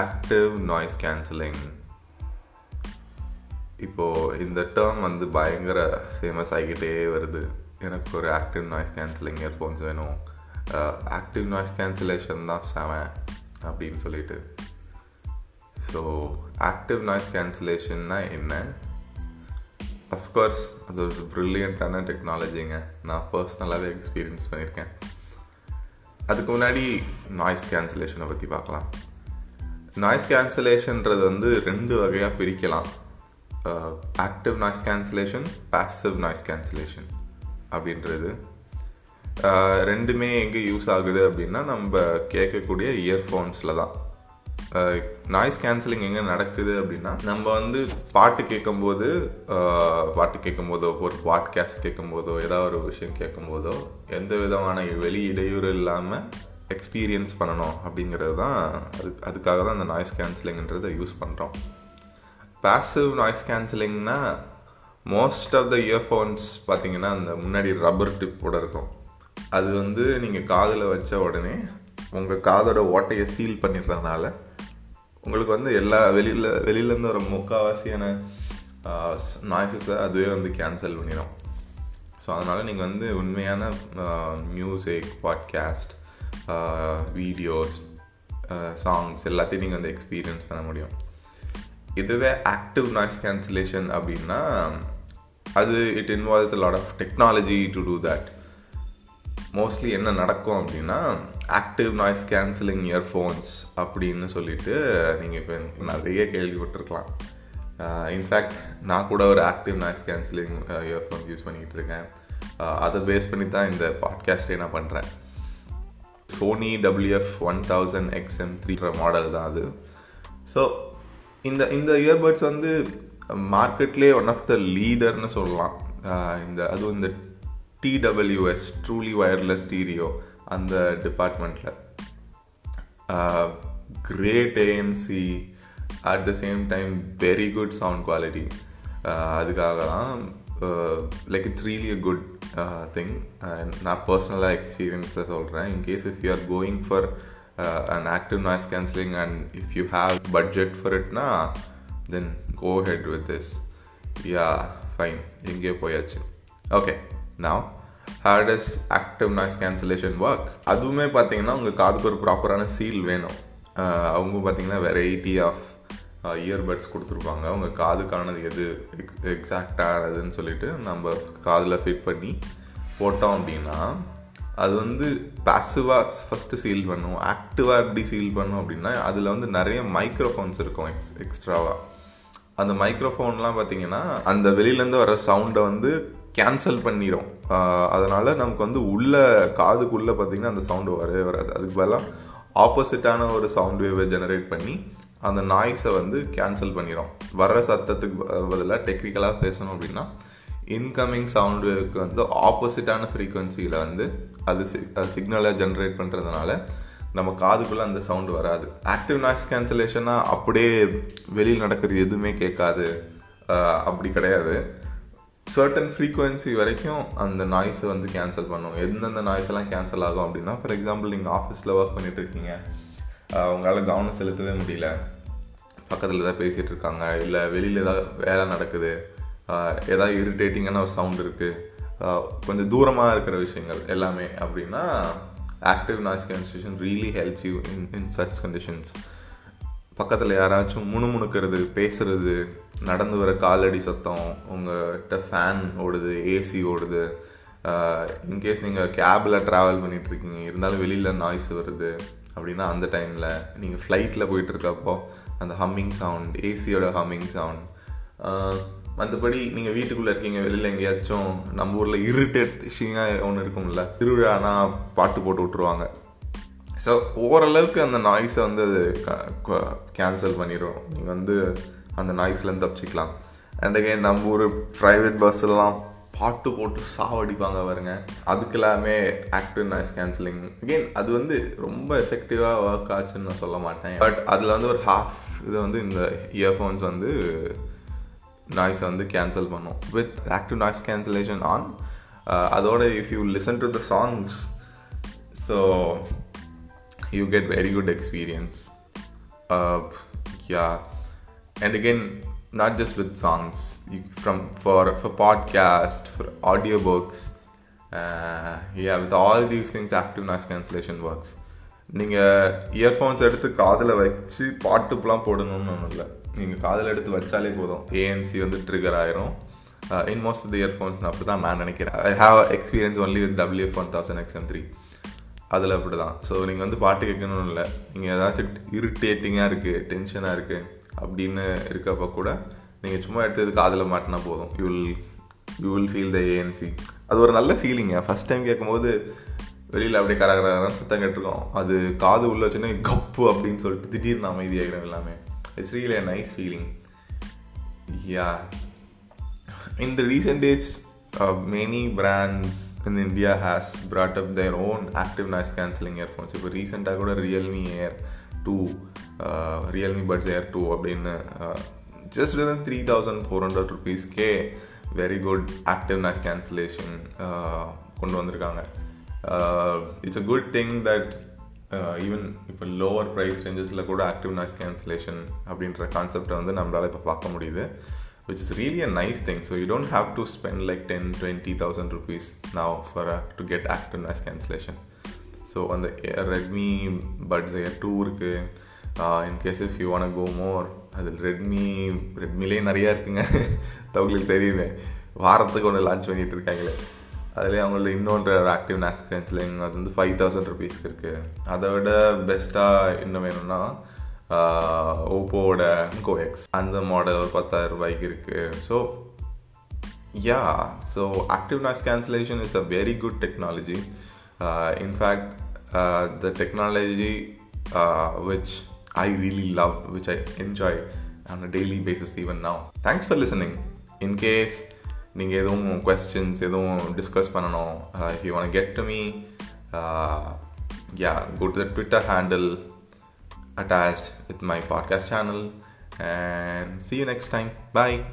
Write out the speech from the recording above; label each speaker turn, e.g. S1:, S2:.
S1: Active noise cancelling இப்போது இந்த term வந்து பயங்கர ஃபேமஸ் ஆகிக்கிட்டே வருது. எனக்கு ஒரு ஆக்டிவ் நாய்ஸ் கேன்சலிங் இயர்ஃபோன்ஸ் வேணும். ஆக்டிவ் நாய்ஸ் கேன்சலேஷன் தான் செவன் அப்படின்னு சொல்லிட்டு. ஸோ ஆக்டிவ் நாய்ஸ் கேன்சலேஷன்னா என்ன? அஃப்கோர்ஸ் அது ஒரு ப்ரில்லியண்ட்டான டெக்னாலஜிங்க நான் பர்சனலாகவே எக்ஸ்பீரியன்ஸ் பண்ணியிருக்கேன். அதுக்கு முன்னாடி நாய்ஸ் கேன்சலேஷனை பற்றி பார்க்கலாம். நாய்ஸ் கேன்சலேஷன்றது வந்து ரெண்டு வகையாக பிரிக்கலாம். Active noise cancellation passive noise cancellation அப்படின்றது. ரெண்டுமே எங்கே யூஸ் ஆகுது அப்படின்னா நம்ம கேட்கக்கூடிய இயர்ஃபோன்ஸில் தான். நாய்ஸ் கேன்சலிங் எங்கே நடக்குது அப்படின்னா நம்ம வந்து பாட்டு கேட்கும்போது பாட்டு கேட்கும்போதோ ஒரு பாட்காஸ்ட் கேட்கும்போதோ ஏதாவது ஒரு விஷயம் கேட்கும்போதோ எந்த விதமான வெளி இடையூறு இல்லாமல் எக்ஸ்பீரியன்ஸ் பண்ணணும் அப்படிங்கிறது தான் அது அதுக்காக தான் அந்த நாய்ஸ் கேன்சலிங்ன்றதை யூஸ் பண்ணுறோம் பேசிவ் நாய்ஸ் கேன்சலிங்னா மோஸ்ட் ஆஃப் த இயர்ஃபோன்ஸ் பார்த்தீங்கன்னா அந்த முன்னாடி ரப்பர் டிப்போட இருக்கும். அது வந்து நீங்கள் காதில் வச்ச உடனே உங்கள் காதோட ஓட்டையை சீல் பண்ணிடுறதுனால உங்களுக்கு வந்து எல்லா வெளியில் வெளியிலேருந்து ஒரு முக்கால்வாசியான நாய்ஸஸை அதுவே வந்து கேன்சல் பண்ணிடும் ஸோ அதனால் நீங்கள் வந்து உண்மையான music podcast Uh, videos songs uh, எல்லாத்தையும் நீங்கள் வந்து எக்ஸ்பீரியன்ஸ் பண்ண முடியும். இதுவே ஆக்டிவ் நாய்ஸ் கேன்சலேஷன் அப்படின்னா அது it involves lot of technology to do that mostly என்ன நடக்கும் அப்படின்னா ஆக்டிவ் நாய்ஸ் கேன்சலிங் இயர்ஃபோன்ஸ் அப்படின்னு சொல்லிட்டு நீங்கள் இப்போ நிறைய கேள்விப்பட்டிருக்கலாம். Uh, இன்ஃபேக்ட் நான் கூட ஒரு active noise cancelling earphones use பண்ணிக்கிட்டு இருக்கேன். அதை பேஸ் பண்ணி தான் இந்த பாட்காஸ்டே நான் பண்ணுறேன் Sony WF one thousand XM three model தான் அது. ஸோ இந்த இந்த இயர்பட்ஸ் வந்து மார்க்கெட்லேயே ஒன் ஆஃப் த லீடர்னு சொல்லலாம். இந்த அதுவும் இந்த டிடபிள்யூஎஸ் ட்ரூலி ஒயர்லெஸ் ஸ்டீரியோ அந்த டிபார்ட்மெண்ட்டில் great ANC at the same time very good sound quality அதுக்காக தான் like it's really a good thing நான் பர்சனலாக எக்ஸ்பீரியன்ஸை சொல்கிறேன் in case if you are going for an active noise cancelling and if you have budget for இட்னா then go head with this yeah fine எங்கேயோ போயாச்சு. Okay நான் hate is active noise cancellation work அதுவுமே பார்த்தீங்கன்னா உங்கள் காதுக்கு ஒரு ப்ராப்பரான seal வேணும். அவங்க பார்த்தீங்கன்னா வெரைட்டி ஆஃப் இயர்பட்ஸ் கொடுத்துருப்பாங்க. அவங்க காதுக்கானது எது எக் எக்ஸாக்டானதுன்னு சொல்லிட்டு நம்ம காதில் ஃபிட் பண்ணி போட்டோம் அப்படின்னா அது வந்து பேசிவாக ஃபஸ்ட்டு சீல் பண்ணும். ஆக்டிவாக எப்படி சீல் பண்ணும் அப்படின்னா அதில் வந்து நிறைய மைக்ரோஃபோன்ஸ் இருக்கும் எக்ஸ் எக்ஸ்ட்ராவாக அந்த மைக்ரோஃபோன்லாம் பார்த்தீங்கன்னா அந்த வெளியிலேருந்து வர சவுண்டை வந்து கேன்சல் பண்ணிடும் அதனால் நமக்கு வந்து உள்ள காதுக்குள்ளே பார்த்தீங்கன்னா அந்த சவுண்டு வரவே வராது. அதுக்கு பதிலாக ஆப்போசிட்டான ஒரு சவுண்ட் வேவை ஜெனரேட் பண்ணி அந்த நாய்ஸை வந்து கேன்சல் பண்ணிடும் வர்ற சத்தத்துக்கு பதிலாக டெக்னிக்கலாக பேசணும் அப்படின்னா இன்கமிங் சவுண்டுக்கு வந்து ஆப்போசிட்டான ஃப்ரீக்குவென்சியில் வந்து அது அது சிக்னலை ஜென்ரேட் பண்ணுறதுனால நம்ம காதுக்குள்ளே அந்த சவுண்டு வராது. ஆக்டிவ் நாய்ஸ் கேன்சலேஷனாக அப்படியே வெளியில் நடக்கிறது எதுவுமே கேட்காது. அப்படி கிடையாது. சர்டன் ஃப்ரீக்குவென்சி வரைக்கும் அந்த நாய்ஸை வந்து கேன்சல் பண்ணும். எந்தெந்த நாய்ஸ் எல்லாம் கேன்சல் ஆகும் அப்படின்னா ஃபார் எக்ஸாம்பிள் நீங்கள் ஆஃபீஸில் ஒர்க் பண்ணிகிட்ருக்கீங்க இருக்கீங்க. உங்களால் கவனம் செலுத்தவே முடியல. பக்கத்தில் ஏதாவது பேசிகிட்டு இருக்காங்க இல்லை வெளியில் ஏதாவது வேலை நடக்குது ஏதாவது இரிட்டேட்டிங்கான ஒரு சவுண்ட் இருக்குது கொஞ்சம் தூரமாக இருக்கிற விஷயங்கள் எல்லாமே அப்படின்னா active noise cancellation really helps you in in such conditions பக்கத்தில் யாராச்சும் முணுமுணுக்கிறது பேசுறது நடந்து வர காலடி சத்தம் உங்கள்கிட்ட ஃபேன் ஓடுது ஏசி ஓடுது இன்கேஸ் நீங்கள் கேபில் ட்ராவல் பண்ணிகிட்ருக்கீங்க இருந்தாலும் வெளியில் நாய்ஸ் வருது அப்படின்னா அந்த டைமில் நீங்கள் ஃப்ளைட்டில் போயிட்டுருக்கப்போ அந்த ஹம்மிங் சவுண்ட் ஏசியோட ஹம்மிங் சவுண்ட் மற்றபடி நீங்கள் வீட்டுக்குள்ளே இருக்கீங்க வெளியில் எங்கேயாச்சும் நம்ம ஊரில் இரிட்டேட்டிங்காக ஒன்று இருக்கும்ல திருவிழானா பாட்டு போட்டு விட்ருவாங்க ஸோ ஓரளவுக்கு அந்த நாய்ஸை வந்து அது கேன்சல் பண்ணிடும் நீங்கள் வந்து அந்த நாய்ஸ்லேருந்து தப்பிச்சிக்கலாம். அண்ட் அகைன் நம்ம ஊர் ப்ரைவேட் பஸ்ஸெல்லாம் பாட்டு போட்டு சாவடிப்பாங்க பாருங்க. அதுக்கு எல்லாமே ஆக்டிவ் நாய்ஸ் கேன்சலிங் அகெயின் அது வந்து ரொம்ப எஃபெக்டிவாக ஒர்க் ஆச்சுன்னு நான் சொல்ல மாட்டேன். பட் அதில் வந்து ஒரு ஹாஃப் இது வந்து இந்த இயர்ஃபோன்ஸ் வந்து நாய்ஸை வந்து கேன்சல் பண்ணும் with active noise cancellation on அதோட if you listen to the songs so you get very good experience uh, yeah and again not just with songs you, from for for podcast for audiobooks uh, yeah with all these things active noise cancellation works நீங்கள் earphones எடுத்து காதில் வச்சு பாட்டுப்பெலாம் போடணும்னு ஒன்றும் இல்லை. நீங்கள் காதில் எடுத்து வச்சாலே போதும். ஏஎன்சி வந்து ட்ரிகர் ஆயிரும். In most of the earphones அப்படி தான் நான் நினைக்கிறேன். I have experience only with WF one thousand XM three அதில் அப்படி தான் ஸோ நீங்கள் வந்து பாட்டு கேட்கணும்னு இல்லை. நீங்கள் ஏதாச்சும் இரிட்டேட்டிங்காக இருக்குது டென்ஷனாக இருக்குது அப்படின்னு இருக்கப்போ கூட நீங்கள் சும்மா எடுத்தது காதில் மாட்டினா போதும். You will you will feel the ANC அது ஒரு நல்ல ஃபீலிங்க ஃபஸ்ட் டைம் கேட்கும்போது வெளியில் அப்படியே கரகரன்னு சுத்தம் கேட்டிருக்கோம். அது காது உள்ள வச்சுன்னா கப்பு அப்படின்னு சொல்லிட்டு திடீர்னு அமைதியாகிறோம் எல்லாமே. It's really a nice feeling yeah in the recent days many brands brands India India brought up up own active active cancelling earphones இப்போ ரீசெண்டாக கூட Realme air two Realme buds air two அப்படின்னு just with three thousand four hundred ருபீஸ்க்கே very good active noise cancellation கொண்டு வந்திருக்காங்க. Uh, it's uh, a good thing that even இப்போ lower price ரேஞ்சஸில் கூட active noise cancellation அப்படின்ற கான்செப்டை வந்து நம்மளால் இப்போ பார்க்க முடியுது. Which is really a nice thing. So you don't have to spend like 10, 20,000 rupees now for for to get active noise cancellation so அந்த ரெட்மி பட்ஸ் ஏர் டூ இருக்குது in case if you want go more அதில் Redmi ரெட்மிலே நிறையா இருக்குங்க. தவங்களுக்கு தெரியுது வாரத்துக்கு ஒன்று launch பண்ணிகிட்டு இருக்காங்களே. அதிலே அவங்களோட இன்னொன்று ஆக்டிவ் நேஸ் கேன்சலிங் அது வந்து ஃபைவ் தௌசண்ட் ருபீஸ்க்கு இருக்குது அதை விட பெஸ்ட்டாக இன்னும் வேணும்னா ஓப்போவோட கோஎக்ஸ் அந்த மாடல் ஒரு பத்தாயிரம் ரூபாய்க்கு இருக்குது so yeah so active noise cancellation is a very good technology in fact the technology which I really love which I enjoy on a daily basis even now thanks for listening in case நீங்கள் எதுவும் questions எதுவும் discuss பண்ணணும் if you want get to me yeah go to the Twitter handle attached with my podcast channel. And see you next time. Bye.